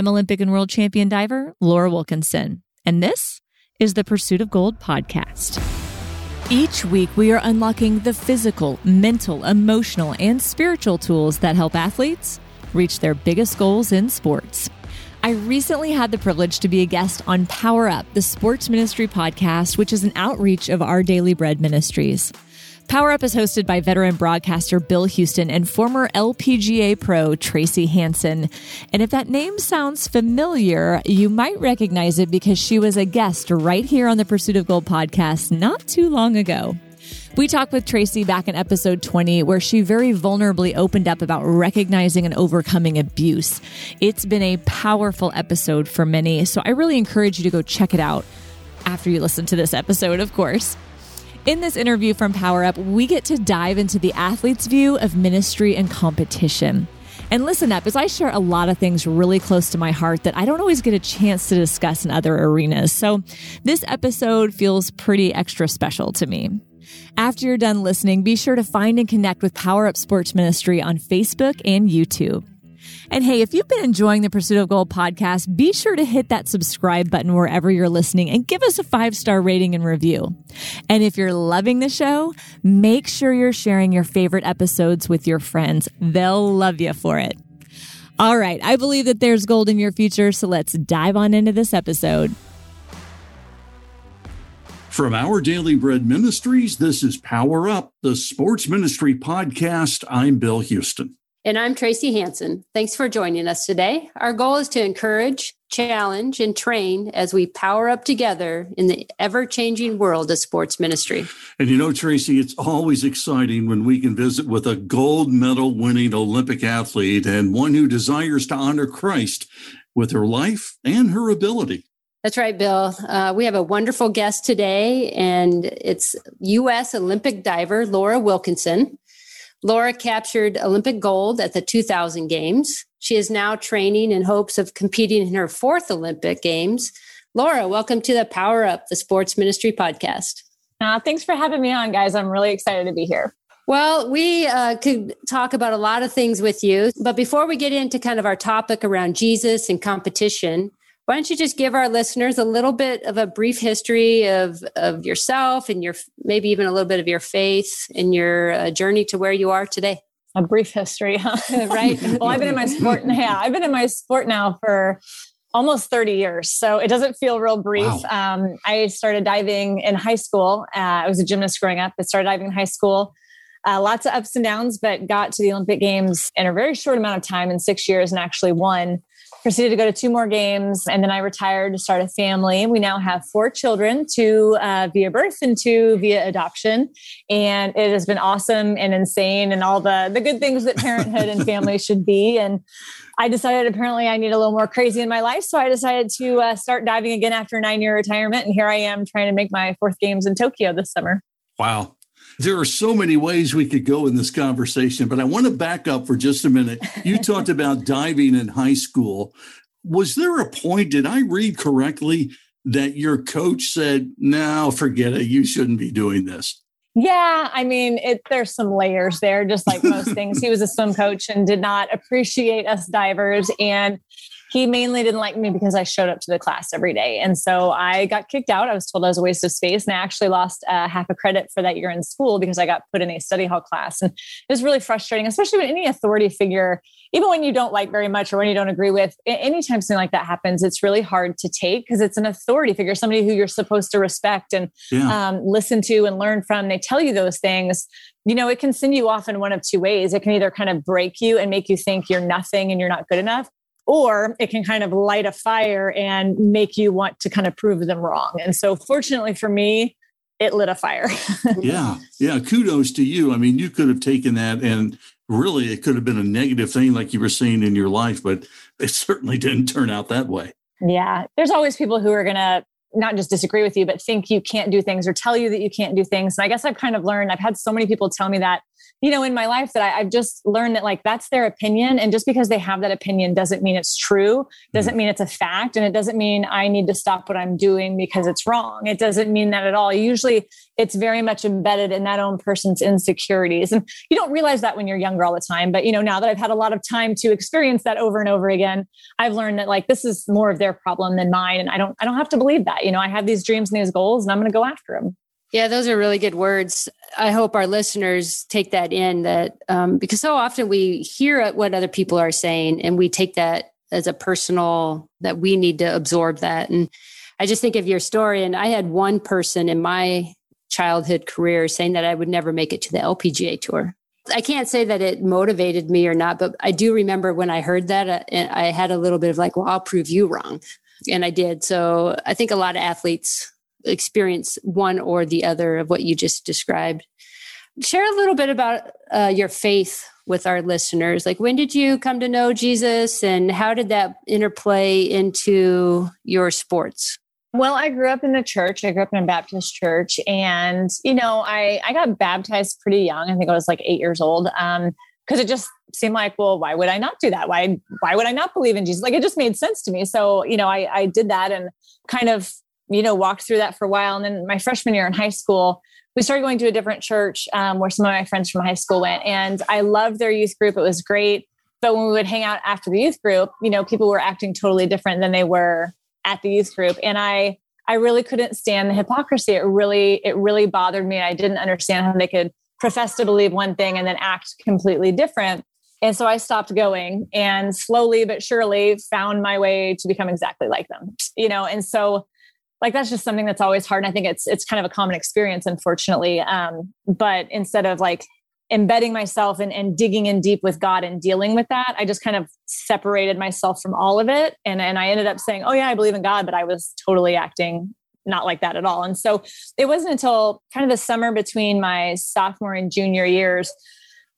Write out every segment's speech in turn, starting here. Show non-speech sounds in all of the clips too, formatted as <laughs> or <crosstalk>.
I'm Olympic and world champion diver Laura Wilkinson, and this is the Pursuit of Gold podcast. Each week, we are unlocking the physical, mental, emotional, and spiritual tools that help athletes reach their biggest goals in sports. I recently had the privilege to be a guest on Power Up, the sports ministry podcast, which is an outreach of Our Daily Bread Ministries. Power Up is hosted by veteran broadcaster Bill Houston and former LPGA pro Tracy Hanson. And if that name sounds familiar, you might recognize it because she was a guest right here on the Pursuit of Gold podcast not too long ago. We talked with Tracy back in episode 20, where she very vulnerably opened up about recognizing and overcoming abuse. It's been a powerful episode for many, so I really encourage you to go check it out after you listen to this episode, of course. In this interview from Power Up, we get to dive into the athlete's view of ministry and competition. And listen up, as I share a lot of things really close to my heart that I don't always get a chance to discuss in other arenas. So this episode feels pretty extra special to me. After you're done listening, be sure to find and connect with Power Up Sports Ministry on Facebook and YouTube. And hey, if you've been enjoying the Pursuit of Gold podcast, be sure to hit that subscribe button wherever you're listening and give us a five star rating and review. And if you're loving the show, make sure you're sharing your favorite episodes with your friends. They'll love you for it. All right, I believe that there's gold in your future, so let's dive on into this episode. From our Daily Bread Ministries, this is Power Up, the sports ministry podcast. I'm Bill Houston. And I'm Tracy Hanson. Thanks for joining us today. Our goal is to encourage, challenge, and train as we power up together in the ever changing world of sports ministry. And you know, Tracy, it's always exciting when we can visit with a gold medal winning Olympic athlete and one who desires to honor Christ with her life and her ability. That's right, Bill. Uh, we have a wonderful guest today, and it's U.S. Olympic diver Laura Wilkinson. Laura captured Olympic gold at the 2000 Games. She is now training in hopes of competing in her fourth Olympic Games. Laura, welcome to the Power Up, the Sports Ministry podcast. Uh, thanks for having me on, guys. I'm really excited to be here. Well, we uh, could talk about a lot of things with you, but before we get into kind of our topic around Jesus and competition, why don't you just give our listeners a little bit of a brief history of, of yourself and your maybe even a little bit of your faith and your uh, journey to where you are today? A brief history, huh? <laughs> right? <laughs> well, I've been in my sport. Yeah, I've been in my sport now for almost 30 years. So it doesn't feel real brief. Wow. Um, I started diving in high school. Uh, I was a gymnast growing up. I started diving in high school. Uh, lots of ups and downs, but got to the Olympic Games in a very short amount of time in six years and actually won proceeded to go to two more games and then i retired to start a family. We now have four children two uh, via birth and two via adoption. And it has been awesome and insane and all the the good things that parenthood and family <laughs> should be. And i decided apparently i need a little more crazy in my life. So i decided to uh, start diving again after a nine year retirement. And here i am trying to make my fourth games in tokyo this summer. Wow there are so many ways we could go in this conversation, but I want to back up for just a minute. You <laughs> talked about diving in high school. Was there a point, did I read correctly, that your coach said, no, forget it, you shouldn't be doing this? Yeah, I mean, it, there's some layers there, just like most <laughs> things. He was a swim coach and did not appreciate us divers. And he mainly didn't like me because I showed up to the class every day. And so I got kicked out. I was told I was a waste of space. And I actually lost uh, half a credit for that year in school because I got put in a study hall class. And it was really frustrating, especially when any authority figure, even when you don't like very much or when you don't agree with, anytime something like that happens, it's really hard to take because it's an authority figure, somebody who you're supposed to respect and yeah. um, listen to and learn from. They tell you those things you know, it can send you off in one of two ways. It can either kind of break you and make you think you're nothing and you're not good enough, or it can kind of light a fire and make you want to kind of prove them wrong. And so, fortunately for me, it lit a fire. <laughs> yeah. Yeah. Kudos to you. I mean, you could have taken that and really it could have been a negative thing, like you were saying in your life, but it certainly didn't turn out that way. Yeah. There's always people who are going to not just disagree with you, but think you can't do things or tell you that you can't do things. And I guess I've kind of learned, I've had so many people tell me that you know, in my life that I, have just learned that like that's their opinion. And just because they have that opinion doesn't mean it's true, doesn't mm-hmm. mean it's a fact. And it doesn't mean I need to stop what I'm doing because it's wrong. It doesn't mean that at all. Usually it's very much embedded in that own person's insecurities. And you don't realize that when you're younger all the time. But, you know, now that I've had a lot of time to experience that over and over again, I've learned that like this is more of their problem than mine. And I don't, I don't have to believe that. You know, I have these dreams and these goals and I'm going to go after them. Yeah, those are really good words. I hope our listeners take that in that um, because so often we hear what other people are saying and we take that as a personal that we need to absorb that. And I just think of your story, and I had one person in my childhood career saying that I would never make it to the LPGA tour. I can't say that it motivated me or not, but I do remember when I heard that, uh, I had a little bit of like, well, I'll prove you wrong. And I did. So I think a lot of athletes experience one or the other of what you just described. Share a little bit about uh, your faith with our listeners. Like, when did you come to know Jesus and how did that interplay into your sports? Well, I grew up in the church. I grew up in a Baptist church. And, you know, I, I got baptized pretty young. I think I was like eight years old. Um, because it just seemed like, well, why would I not do that? Why, why would I not believe in Jesus? Like it just made sense to me. So, you know, I, I did that and kind of you know, walked through that for a while. And then my freshman year in high school, we started going to a different church um, where some of my friends from high school went. And I loved their youth group. It was great. But when we would hang out after the youth group, you know, people were acting totally different than they were at the youth group. And I, I really couldn't stand the hypocrisy. It really, it really bothered me. I didn't understand how they could profess to believe one thing and then act completely different. And so I stopped going and slowly but surely found my way to become exactly like them, you know? And so like that's just something that's always hard. And I think it's it's kind of a common experience, unfortunately. Um, but instead of like embedding myself and, and digging in deep with God and dealing with that, I just kind of separated myself from all of it. And and I ended up saying, Oh yeah, I believe in God, but I was totally acting not like that at all. And so it wasn't until kind of the summer between my sophomore and junior years,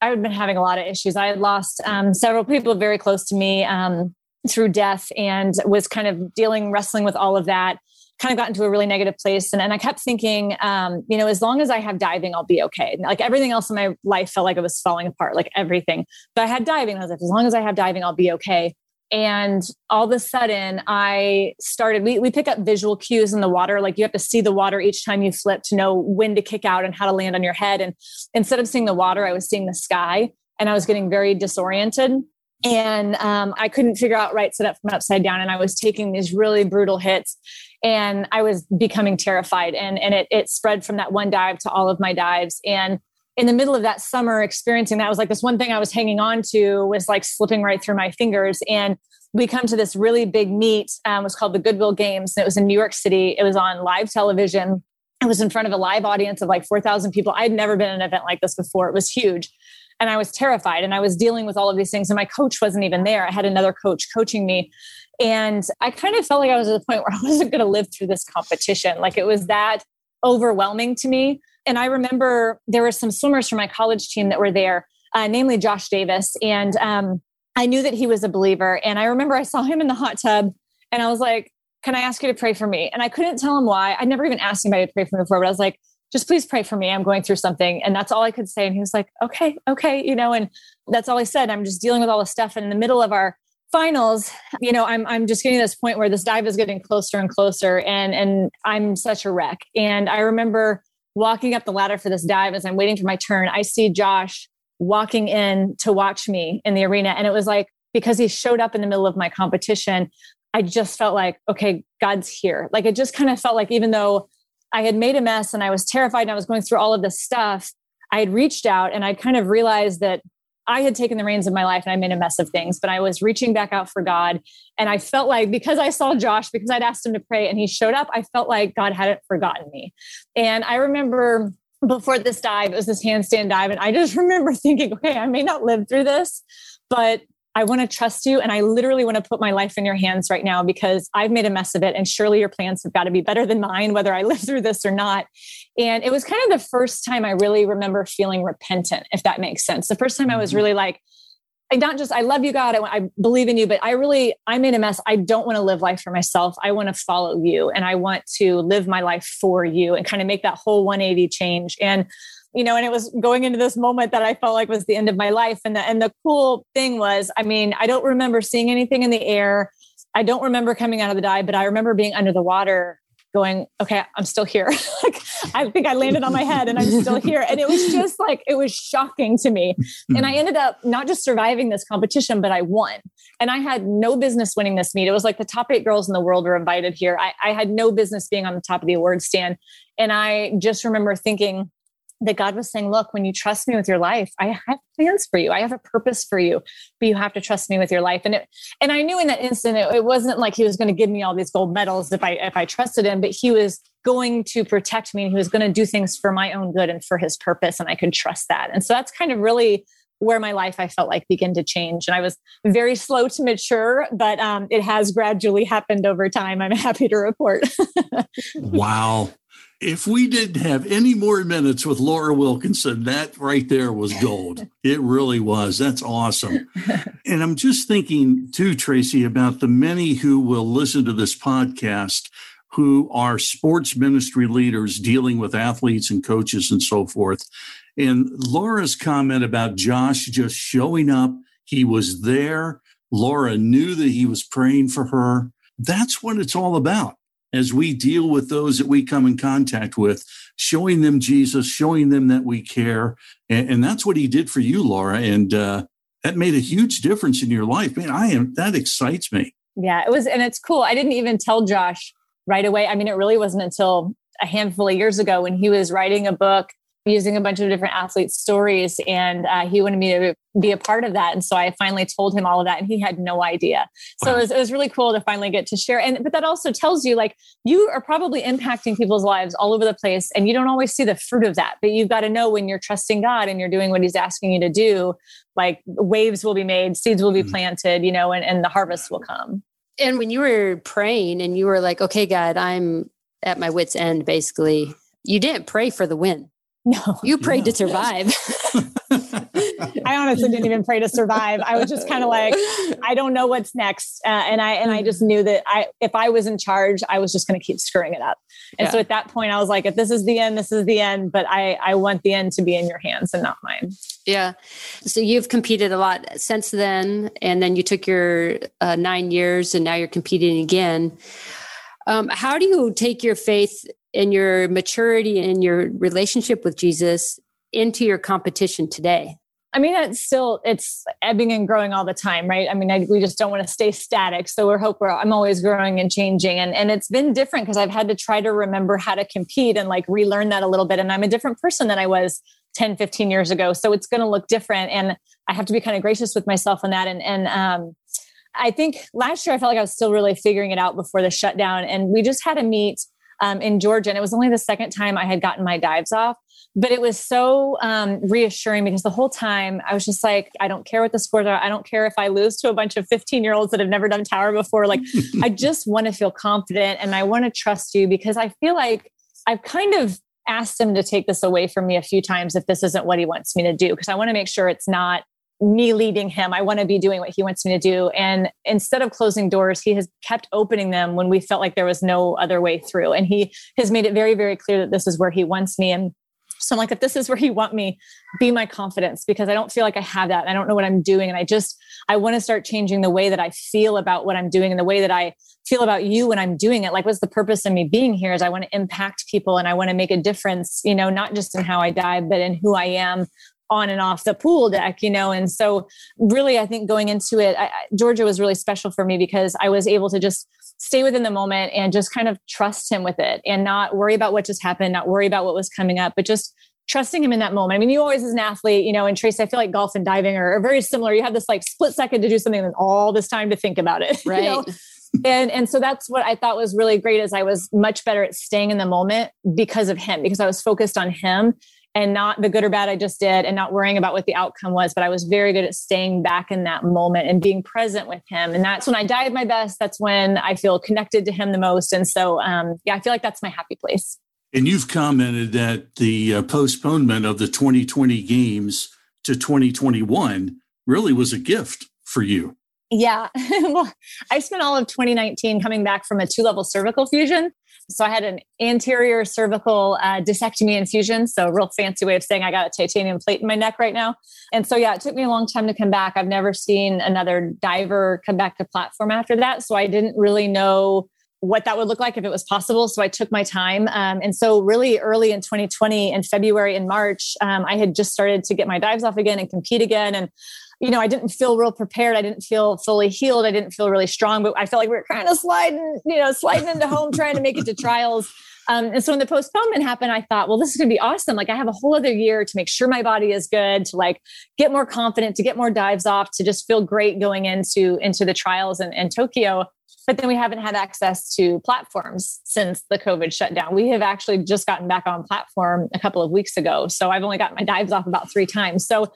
I had been having a lot of issues. I had lost um, several people very close to me um, through death and was kind of dealing, wrestling with all of that kind of got into a really negative place. And, and I kept thinking, um, you know, as long as I have diving, I'll be okay. Like everything else in my life felt like it was falling apart, like everything. But I had diving. I was like, as long as I have diving, I'll be okay. And all of a sudden, I started. We, we pick up visual cues in the water. Like you have to see the water each time you flip to know when to kick out and how to land on your head. And instead of seeing the water, I was seeing the sky and I was getting very disoriented and um, I couldn't figure out right side up from upside down. And I was taking these really brutal hits and I was becoming terrified. And, and it, it spread from that one dive to all of my dives. And in the middle of that summer experiencing that was like this one thing I was hanging on to was like slipping right through my fingers. And we come to this really big meet, um, was called the Goodwill Games. And it was in New York City. It was on live television. It was in front of a live audience of like 4,000 people. I'd never been in an event like this before. It was huge and I was terrified and I was dealing with all of these things and my coach wasn't even there. I had another coach coaching me and I kind of felt like I was at the point where <laughs> I wasn't going to live through this competition. Like it was that overwhelming to me. And I remember there were some swimmers from my college team that were there, uh, namely Josh Davis. And um, I knew that he was a believer. And I remember I saw him in the hot tub and I was like, can I ask you to pray for me? And I couldn't tell him why. I'd never even asked anybody to pray for me before, but I was like, just please pray for me. I'm going through something. And that's all I could say. And he was like, okay, okay, you know, and that's all I said. I'm just dealing with all this stuff. And in the middle of our finals, you know, I'm I'm just getting to this point where this dive is getting closer and closer and and I'm such a wreck. And I remember walking up the ladder for this dive as I'm waiting for my turn. I see Josh walking in to watch me in the arena. And it was like, because he showed up in the middle of my competition, I just felt like, okay, God's here. Like it just kind of felt like even though I had made a mess and I was terrified and I was going through all of this stuff, I had reached out and I kind of realized that I had taken the reins of my life and I made a mess of things, but I was reaching back out for God. And I felt like because I saw Josh, because I'd asked him to pray and he showed up, I felt like God hadn't forgotten me. And I remember before this dive, it was this handstand dive. And I just <laughs> remember thinking, okay, I may not live through this, but I want to trust you. And I literally want to put my life in your hands right now because I've made a mess of it. And surely your plans have got to be better than mine, whether I <laughs> live through this or not. And it was kind of the first time I really remember feeling repentant, if that makes sense. The first time I was mm-hmm. really like, I not just I love you, God. I, I believe in you, but I really I made a mess. I don't want to live life for myself. I want to follow you, and I want to live my life for you, and kind of make that whole 180 change. And you know, and it was going into this moment that I felt like was the end of my life. And the, and the cool thing was, I mean, I don't remember seeing anything in the air. I don't remember coming out of the dive, but I remember being under the water going, okay, I'm still here. <laughs> like, I think I landed on my head and I'm still here. And it was just like, it was shocking to me. Hmm. and I ended up not just surviving this competition, but I won. And I had no business winning this meet. It was like the top eight girls in the world were invited here. I, I had no business being on the top of the award stand. And I just remember thinking, that God was saying, look, when you trust me with your life, I have plans for you. I have a purpose for you, but you have to trust me with your life. And it, and I knew in that instant, it, it wasn't like he was going to give me all these gold medals if I, if I trusted him, but he was going to protect me and he was going to do things for my own good and for his purpose. And I could trust that. And so that's kind of really where my life I felt like began to change. And I was very slow to mature, but um, it has gradually happened over time. I'm happy to report. <laughs> wow if we didn't have any more minutes with Laura Wilkinson, that right there was gold. <laughs> it really was. That's awesome. and I'm just thinking too, Tracy, about the many who will listen to this podcast who are sports ministry leaders dealing with athletes and coaches and so forth. And Laura's comment about Josh just showing up, he was there. Laura knew that he was praying for her. That's what it's all about as we deal with those that we come in contact with, showing them Jesus, showing them that we care. And, and that's what he did for you, Laura. And uh, that made a huge difference in your life. Man, I am, that excites me. Yeah, it was, and it's cool. I didn't even tell Josh right away. I mean, it really wasn't until a handful of years ago when he was writing a book using a bunch of different athletes' stories, and uh, he wanted me to be a part of that. And so I finally told him all of that, and he had no idea. So wow. it, was, it was really cool to finally get to share. And but that also tells you like you are probably impacting people's lives all over the place, and you don't always see the fruit of that. But you've got to know when you're trusting God and you're doing what He's asking you to do, like waves will be made, seeds will be mm-hmm. planted, you know, and, and the harvest will come. And when you were praying and you were like, okay, God, I'm at my wits' end, basically, you didn't pray for the win no. You prayed to survive. <laughs> I honestly didn't even pray to survive. I was just kind of like, I don't know what's next, uh, and I and I just knew that I, if I was in charge, I was just going to keep screwing it up. And yeah. so at that point, I was like, if this is the end, this is the end. But I I want the end to be in your hands and not mine. Yeah. So you've competed a lot since then, and then you took your uh, nine years, and now you're competing again. Um, how do you take your faith and your maturity and your relationship with Jesus into your competition today? I mean, it's still it's ebbing and growing all the time, right? I mean, I, we just don't want to stay static. So we're hope we're I'm always growing and changing, and and it's been different because I've had to try to remember how to compete and like relearn that a little bit. And I'm a different person than I was 10, 15 years ago, so it's going to look different, and I have to be kind of gracious with myself on that. And and um, I think last year I felt like I was still really figuring it out before the shutdown, and we just had a meet um, in Georgia. And it was only the second time I had gotten my dives off. But it was so um, reassuring because the whole time I was just like, I don't care what the scores are. I don't care if I lose to a bunch of 15 year olds that have never done tower before. Like, <laughs> I just want to feel confident and I want to trust you because I feel like I've kind of asked him to take this away from me a few times if this isn't what he wants me to do because I want to make sure it's not me leading him. I want to be doing what he wants me to do. And instead of closing doors, he has kept opening them when we felt like there was no other way through. And he has made it very, very clear that this is where he wants me. And so I'm like, if this is where you want me, be my confidence because I don't feel like I have that. I don't know what I'm doing. And I just, I want to start changing the way that I feel about what I'm doing and the way that I feel about you when I'm doing it. Like, what's the purpose of me being here is I want to impact people and I want to make a difference, you know, not just in how I die, but in who I am on and off the pool deck, you know. And so, really, I think going into it, I, Georgia was really special for me because I was able to just stay within the moment and just kind of trust him with it and not worry about what just happened, not worry about what was coming up, but just trusting him in that moment. I mean, you always, as an athlete, you know, and Trace, I feel like golf and diving are, are very similar. You have this like split second to do something and all this time to think about it. Right. <laughs> You know? and and so that's what I thought was really great is I was much better at staying in the moment because of him because I was focused on him and not the good or bad I just did and not worrying about what the outcome was. But I was very good at staying back in that moment and being present with him. And that's when I dive my best. That's when I feel connected to him the most. And so, um, yeah, I feel like that's my happy place. And you've commented that the uh, postponement of the 2020 games to 2021 really was a gift for you. Yeah. <laughs> well, I spent all of 2019 coming back from a two level cervical fusion. So I had an anterior cervical uh, discectomy infusion. So, real fancy way of saying I got a titanium plate in my neck right now. And so, yeah, it took me a long time to come back. I've never seen another diver come back to platform after that. So, I didn't really know what that would look like if it was possible. So I took my time. Um, and so, really early in 2020, in February and March, um, I had just started to get my dives off again and compete again. And you know, I didn't feel real prepared. I didn't feel fully healed. I didn't feel really strong, but I felt like we were kind of sliding, you know, sliding into home, trying to make it to trials. Um, and so when the postponement happened, I thought, well, this is going to be awesome. Like I have a whole other year to make sure my body is good, to like get more confident, to get more dives off, to just feel great going into into the trials in, in Tokyo. But then we haven't had access to platforms since the COVID shutdown. We have actually just gotten back on platform a couple of weeks ago. So I've only got my dives off about three times. So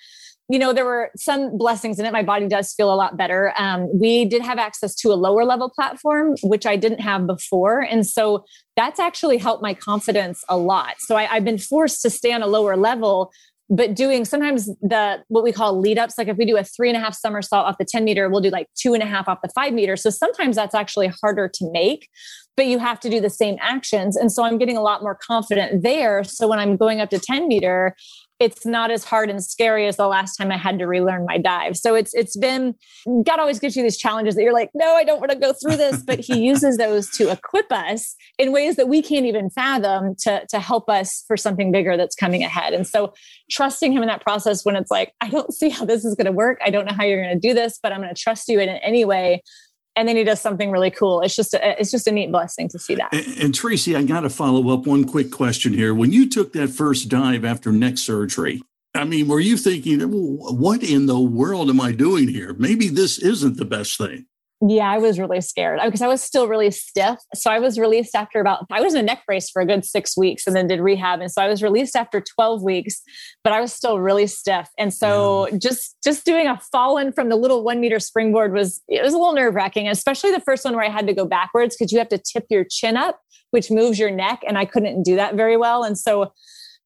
you know, there were some blessings in it. My body does feel a lot better. Um, we did have access to a lower level platform, which I didn't have before. And so that's actually helped my confidence a lot. So I, I've been forced to stay on a lower level, but doing sometimes the what we call lead ups, like if we do a three and a half somersault off the 10 meter, we'll do like two and a half off the five meter. So sometimes that's actually harder to make, but you have to do the same actions. And so I'm getting a lot more confident there. So when I'm going up to 10 meter, it's not as hard and scary as the last time I had to relearn my dive. So it's it's been God always gives you these challenges that you're like, no, I don't want to go through this, but He <laughs> uses those to equip us in ways that we can't even fathom to to help us for something bigger that's coming ahead. And so trusting Him in that process when it's like, I don't see how this is going to work. I don't know how you're going to do this, but I'm going to trust you in it anyway and then he does something really cool. It's just a, it's just a neat blessing to see that. And, and Tracy, I got to follow up one quick question here. When you took that first dive after neck surgery, I mean, were you thinking, what in the world am I doing here? Maybe this isn't the best thing. Yeah, I was really scared because I was still really stiff. So I was released after about, I was in a neck brace for a good six weeks and then did rehab. And so I was released after 12 weeks, but I was still really stiff. And so yeah. just, just doing a fallen from the little one meter springboard was, it was a little nerve wracking, especially the first one where I had to go backwards because you have to tip your chin up, which moves your neck. And I couldn't do that very well. And so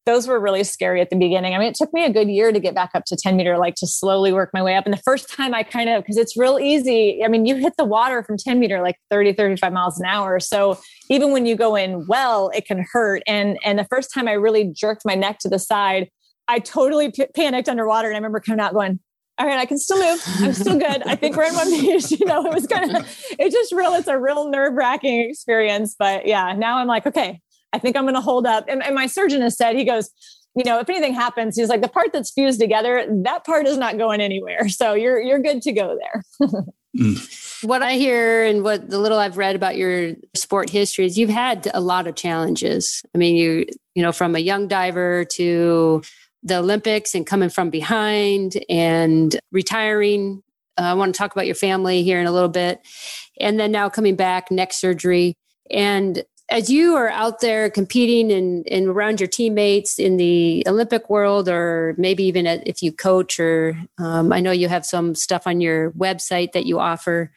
those were really scary at the beginning. I mean, it took me a good year to get back up to 10 meter, like to slowly work my way up. And the first time I kind of, because it's real easy. I mean, you hit the water from 10 meter like 30, 35 miles an hour. So even when you go in well, it can hurt. And, and the first time I really jerked my neck to the side, I totally p- panicked underwater. And I remember coming out going, all right, I can still move. I'm still good. I think we're in one piece. <laughs> You know, it was kind of, it just real, it's a real nerve wracking experience. But yeah, now I'm like, okay, I think I'm going to hold up. And, and my surgeon has said, he goes, you know, if anything happens, he's like, the part that's fused together, that part is not going anywhere. So you're you're good to go there. mm. What I hear and what the little I've read about your sport history is you've had a lot of challenges. I mean, you you know, from a young diver to the Olympics and coming from behind and retiring. Uh, I want to talk about your family here in a little bit. And then now coming back, neck surgery. And as you are out there competing and, and around your teammates in the Olympic world, or maybe even if you coach, or um, I know you have some stuff on your website that you offer.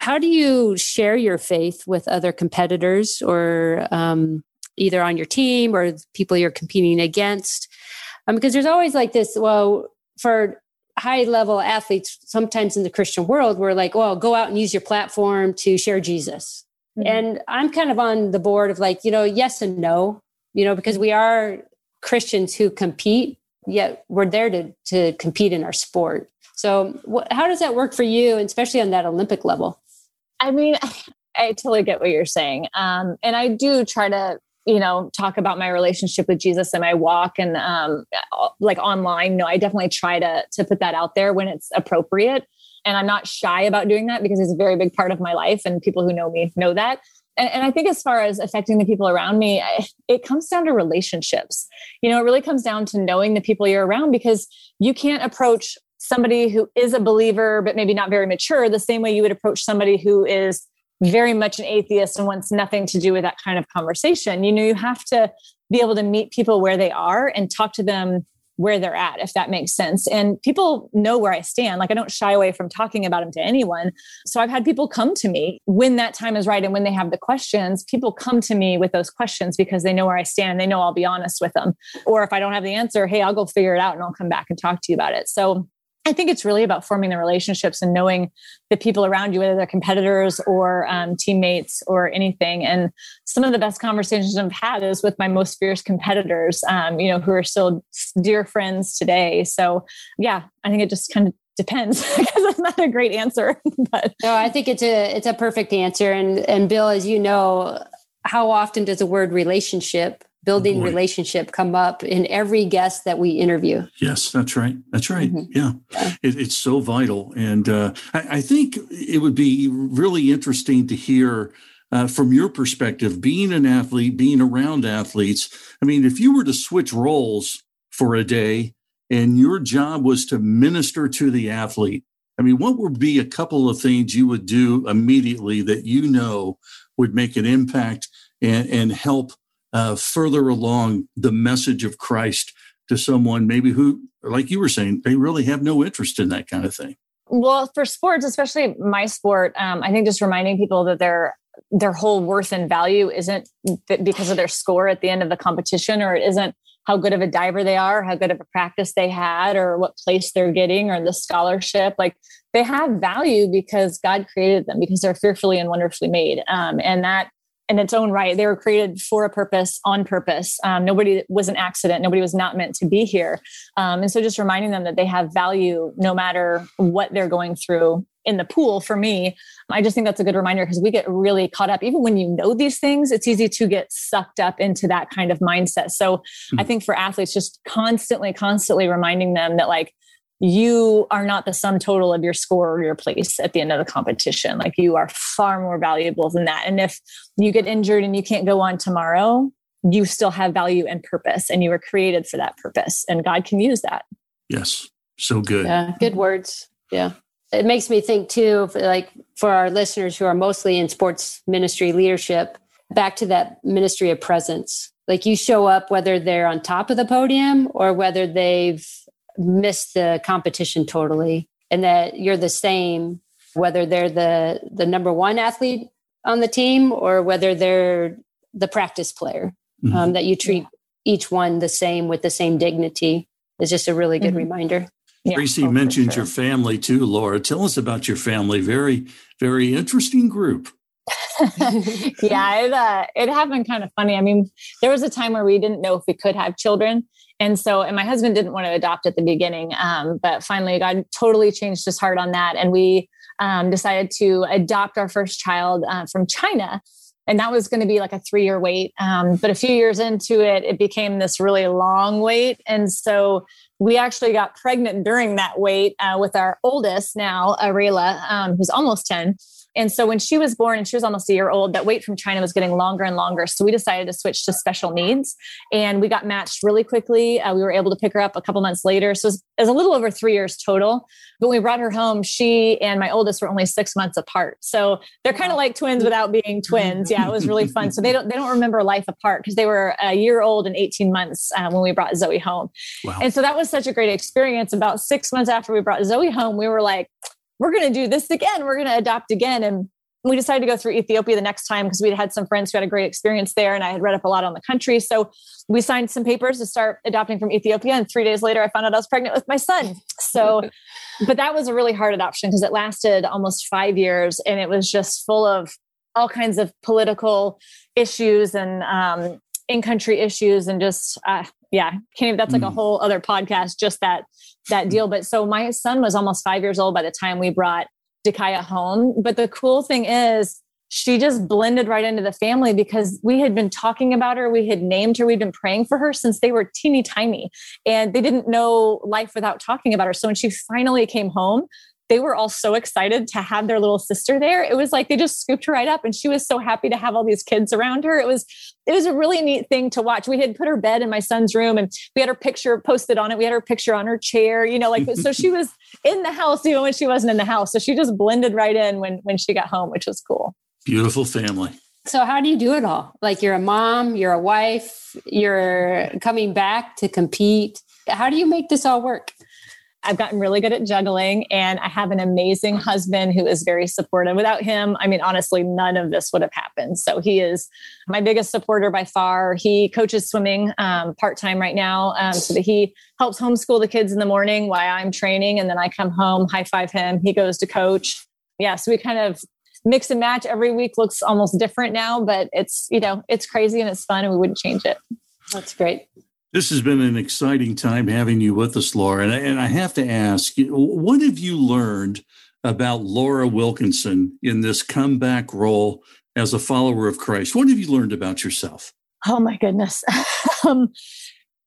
How do you share your faith with other competitors, or um, either on your team or people you're competing against? Um, because there's always like this. Well, for high level athletes, sometimes in the Christian world, we're like, well, go out and use your platform to share Jesus Mm-hmm. And I'm kind of on the board of like, you know, yes and no, you know, because we are Christians who compete, yet we're there to, to compete in our sport. So, wh- how does that work for you, and especially on that Olympic level? I mean, <laughs> I totally get what you're saying. Um, and I do try to, you know, talk about my relationship with Jesus and my walk and um, like online. No, I definitely try to to put that out there when it's appropriate. And I'm not shy about doing that because it's a very big part of my life. And people who know me know that. And, and I think as far as affecting the people around me, it comes down to relationships. You know, it really comes down to knowing the people you're around because you can't approach somebody who is a believer, but maybe not very mature, the same way you would approach somebody who is very much an atheist and wants nothing to do with that kind of conversation. You know, you have to be able to meet people where they are and talk to them where they're at, if that makes sense. And people know where I stand. Like I don't shy away from talking about them to anyone. So I've had people come to me when that time is right and when they have the questions, people come to me with those questions because they know where I stand they know I'll be honest with them. Or if I don't have the answer, hey, I'll go figure it out and I'll come back and talk to you about it. So I think it's really about forming the relationships and knowing the people around you, whether they're competitors or um, teammates or anything. And some of the best conversations I've had is with my most fierce competitors, um, you know, who are still dear friends today. So, yeah, I think it just kind of depends <laughs> because that's not a great answer. <laughs> but no, I think it's a it's a perfect answer. And and Bill, as you know, how often does the word relationship building Boy. relationship come up in every guest that we interview. Yes, that's right. That's right. Mm-hmm. Yeah, yeah. It, it's so vital, and uh, I, I, think it would be really interesting to hear. Uh, from your perspective, being an athlete, being around athletes, I mean, if you were to switch roles for a day and your job was to minister to the athlete, I mean, what would be a couple of things you would do immediately that you know would make an impact and, and help uh, further along the message of Christ to someone maybe who, like you were saying, they really have no interest in that kind of thing? Well, for sports, especially my sport, um, I think just reminding people that their their whole worth and value isn't because of their score at the end of the competition, or it isn't how good of a diver they are, how good of a practice they had, or what place they're getting, or the scholarship. Like they have value because God created them because they're fearfully and wonderfully made, um, and that in its own right. They were created for a purpose, on purpose. Um, nobody was an accident. Nobody was not meant to be here. Um, and so just reminding them that they have value no matter what they're going through in the pool for me i just think that's a good reminder because we get really caught up even when you know these things it's easy to get sucked up into that kind of mindset so mm-hmm. i think for athletes just constantly constantly reminding them that like you are not the sum total of your score or your place at the end of the competition. Like you are far more valuable than that. And if you get injured and you can't go on tomorrow, you still have value and purpose and you were created for that purpose and God can use that. Yes. So good. Yeah. Good words. Yeah. It makes me think too, like for our listeners who are mostly in sports ministry leadership, back to that ministry of presence. Like you show up whether they're on top of the podium or whether they've miss the competition totally and that you're the same whether they're the the number one athlete on the team or whether they're the practice player mm-hmm. um, that you treat each one the same with the same dignity is just a really good mm-hmm. reminder yeah. Tracy oh, mentioned sure. your family too, Laura. Tell us about your family. Very, very interesting group. <laughs> yeah, it, uh, it happened kind of funny. I mean, there was a time where we didn't know if we could have children. And so, and my husband didn't want to adopt at the beginning, um, but finally, God totally changed his heart on that. And we um, decided to adopt our first child uh, from China. And that was going to be like a three year wait. Um, but a few years into it, it became this really long wait. And so we actually got pregnant during that wait uh, with our oldest now, Arela, um, who's almost 10. And so when she was born and she was almost a year old, that wait from China was getting longer and longer. So we decided to switch to special needs and we got matched really quickly. Uh, we were able to pick her up a couple months later. So it was, it was, a little over three years total. But when we brought her home, she and my oldest were only six months apart. So they're kind of like twins without being twins. Yeah, it was really fun. So they don't, they don't remember life apart because they were a year old and 18 months uh, when we brought Zoe home. Wow. And so that was such a great experience. About six months after we brought Zoe home, we were like, we're going to do this again. We're going to adopt again. And we decided to go through Ethiopia the next time because we had had some friends who had a great experience there and I had read up a lot on the country. So we signed some papers to start adopting from Ethiopia. And three days later, I found out I was pregnant with my son. So, <laughs> but that was a really hard adoption because it lasted almost five years and it was just full of all kinds of political issues and um, in country issues and just, uh, yeah, can't, that's like a mm. whole other podcast, just that that deal. But so my son was almost five years old by the time we brought Dakaya home. But the cool thing is, she just blended right into the family because we had been talking about her. We had named her. We'd been praying for her since they were teeny tiny and they didn't know life without talking about her. So when she finally came home, they were all so excited to have their little sister there. It was like they just scooped her right up and she was so happy to have all these kids around her. It was it was a really neat thing to watch. We had put her bed in my son's room and we had her picture posted on it. We had her picture on her chair, you know, like so she <laughs> was in the house even when she wasn't in the house. So she just blended right in when when she got home, which was cool. Beautiful family. So how do you do it all? Like you're a mom, you're a wife, you're coming back to compete. How do you make this all work? I've gotten really good at juggling and I have an amazing husband who is very supportive. Without him, I mean, honestly, none of this would have happened. So he is my biggest supporter by far. He coaches swimming um, part time right now um, so that he helps homeschool the kids in the morning while I'm training. And then I come home, high five him. He goes to coach. Yeah. So we kind of mix and match every week looks almost different now, but it's, you know, it's crazy and it's fun and we wouldn't change it. That's great. This has been an exciting time having you with us, Laura. And I, and I have to ask, what have you learned about Laura Wilkinson in this comeback role as a follower of Christ? What have you learned about yourself? Oh my goodness. <laughs> um,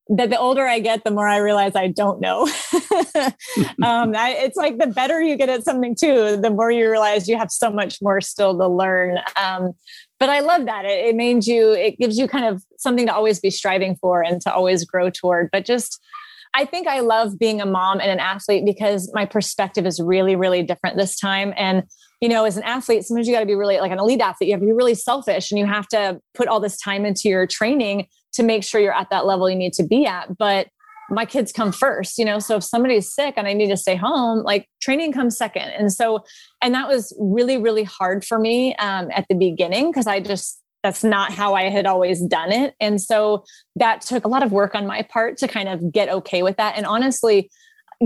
that the older I get, the more I realize I don't know. <laughs> um, I, it's like the better you get at something too, the more you realize you have so much more still to learn. Um, but I love that. It, it means you, it gives you kind of something to always be striving for and to always grow toward. But just, I think I love being a mom and an athlete because my perspective is really, really different this time. And, you know, as an athlete, sometimes you got to be really like an elite athlete, you have to be really selfish and you have to put all this time into your training to make sure you're at that level you need to be at. But my kids come first, you know. So if somebody's sick and I need to stay home, like training comes second. And so, and that was really, really hard for me um, at the beginning because I just that's not how I had always done it. And so that took a lot of work on my part to kind of get okay with that. And honestly,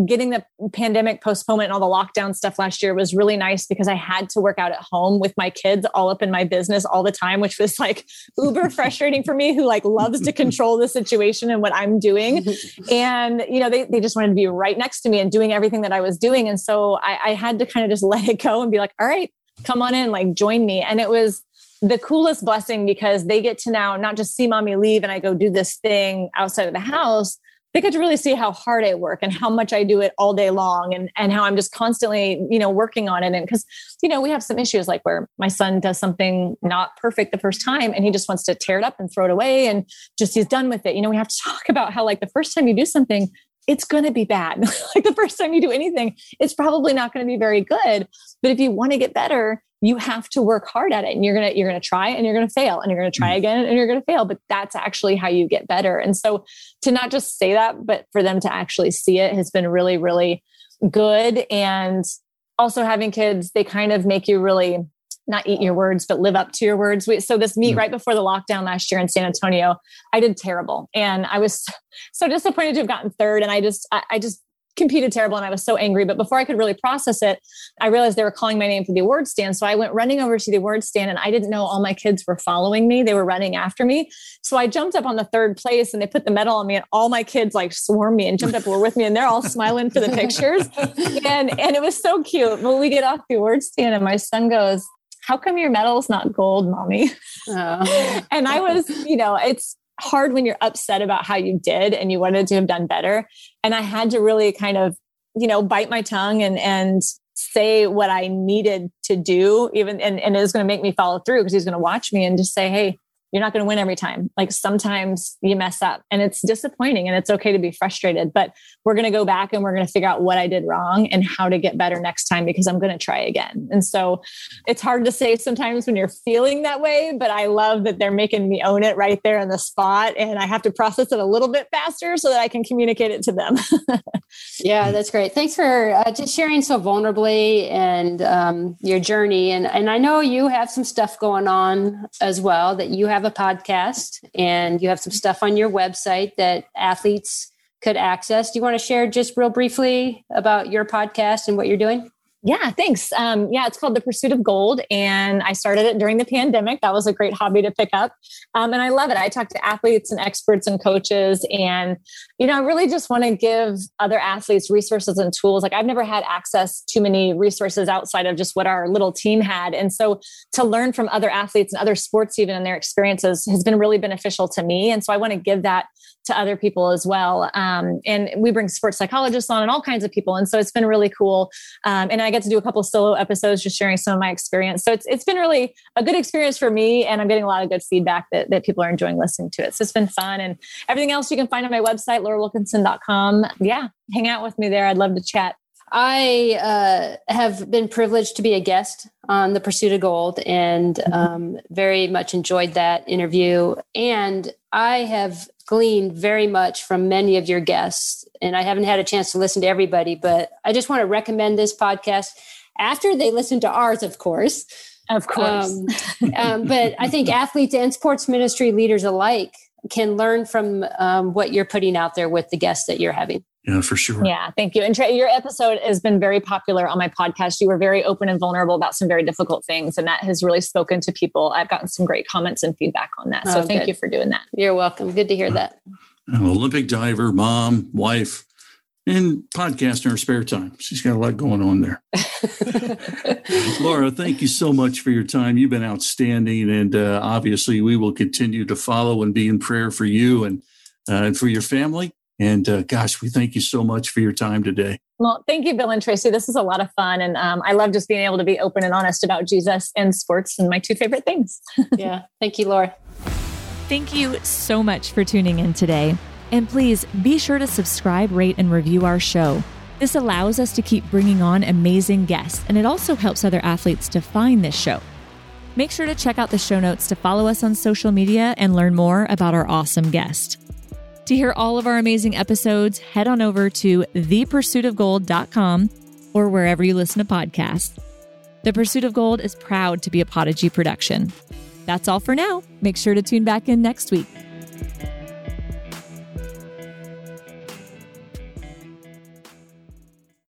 getting the pandemic postponement and all the lockdown stuff last year was really nice because I had to work out at home with my kids all up in my business all the time, which was like <laughs> uber frustrating for me who like loves to control the situation and what I'm doing. <laughs> And, you know, they, they just wanted to be right next to me and doing everything that I was doing. And so I, I had to kind of just <laughs> let it go and be like, all right, come on in, like join me. And it was the coolest blessing because they get to now not just see mommy leave and I go do this thing outside of the house, they get to really see how hard I work and how much I do it all day long and, and how I'm just constantly, you know, working on it. And because, you know, we have some issues like where my son does something not perfect the first time and he just wants to tear it up and throw it away and just he's done with it. You know, we have to <laughs> talk about how like the first time you do something, it's going to be bad. <laughs> like the first time you do anything, it's probably not going to be very good. But if you want to get better, you have to work hard at it and you're going to you're going to try and you're going to fail and you're going to try mm. again and you're going to fail but that's actually how you get better. And so to not just say that but for them to actually see it has been really really good. And also having kids they kind of make you really not eat your words but live up to your words. So this meet mm. right before the lockdown last year in san antonio i did terrible. And i was <laughs> so disappointed to have gotten third. And i just I, I just competed terrible and I was so angry. But before I could really process it, I realized they were calling my name for the award stand. So I went running over to the award stand and I didn't know all my kids were following me. They were running after me. So I jumped up on the third place and they put the medal on me and all my kids like swarmed me and jumped up were with me and they're all smiling for the pictures. <laughs> And and it was so cute. But we get off the award stand and my son goes, how come your medal's not gold, mommy? Oh. <laughs> and I was, you know, it's hard when you're upset about how you did and you wanted to have done better. And I had to really kind of, you know, bite my tongue and and say what I needed to do, even and, and it was going to make me follow through because he's going to watch me and just say, Hey, you're not going to win every time. Like sometimes you mess up and it's disappointing and it's okay to be frustrated, but we're going to go back and we're going to figure out what I did wrong and how to get better next time because I'm going to try again. And so it's hard to say sometimes when you're feeling that way, but I love that they're making me own it right there in the spot and I have to process it a little bit faster so that I can communicate it to them. <laughs> yeah, that's great. Thanks for uh, just sharing so vulnerably and um, your journey. And, and I know you have some stuff going on as well that you have have a podcast and you have some stuff on your website that athletes could access. Do you want to share just real briefly about your podcast and what you're doing? Yeah, thanks. Um, yeah, it's called The Pursuit of Gold. And I started it during the pandemic. That was a great hobby to pick up. Um, and I love it. I talk to athletes and experts and coaches. And, you know, I really just want to give other athletes resources and tools. Like I've never had access to many resources outside of just what our little team had. And so to learn from other athletes and other sports, even in their experiences, has been really beneficial to me. And so I want to give that to other people as well. Um, and we bring sports psychologists on and all kinds of people. And so it's been really cool. Um, and I get to do a couple solo episodes just sharing some of my experience. So it's it's been really a good experience for me. And I'm getting a lot of good feedback that, that people are enjoying listening to it. So it's been fun. And everything else you can find on my website, laurawilkinson.com. Yeah, hang out with me there. I'd love to chat. I uh, have been privileged to be a guest on The Pursuit of Gold and um, very much enjoyed that interview. And I have gleaned very much from many of your guests. And I haven't had a chance to listen to everybody, but I just want to recommend this podcast after they listen to ours, of course. Of course. Um, um, but I think <laughs> athletes and sports ministry leaders alike can learn from um, what you're putting out there with the guests that you're having. Yeah, for sure. Yeah, thank you. And Trey, your episode has been very popular on my podcast. You were very open and vulnerable about some very difficult things, and that has really spoken to people. I've gotten some great comments and feedback on that. So oh, thank good. you for doing that. You're welcome. Good to hear that. Olympic diver, mom, wife, and podcast in her spare time. She's got a lot going on there. <laughs> Laura, thank you so much for your time. You've been outstanding, and uh, obviously, we will continue to follow and be in prayer for you and uh, and for your family. And uh, gosh, we thank you so much for your time today. Well, thank you, Bill and Tracy. This is a lot of fun. And um, I love just being able to be open and honest about Jesus and sports and my two favorite things. <laughs> yeah. Thank you, Laura. Thank you so much for tuning in today. And please be sure to subscribe, rate, and review our show. This allows us to keep bringing on amazing guests, and it also helps other athletes to find this show. Make sure to check out the show notes to follow us on social media and learn more about our awesome guest. To hear all of our amazing episodes, head on over to thepursuitofgold.com or wherever you listen to podcasts. The Pursuit of Gold is proud to be a Podigy production. That's all for now. Make sure to tune back in next week.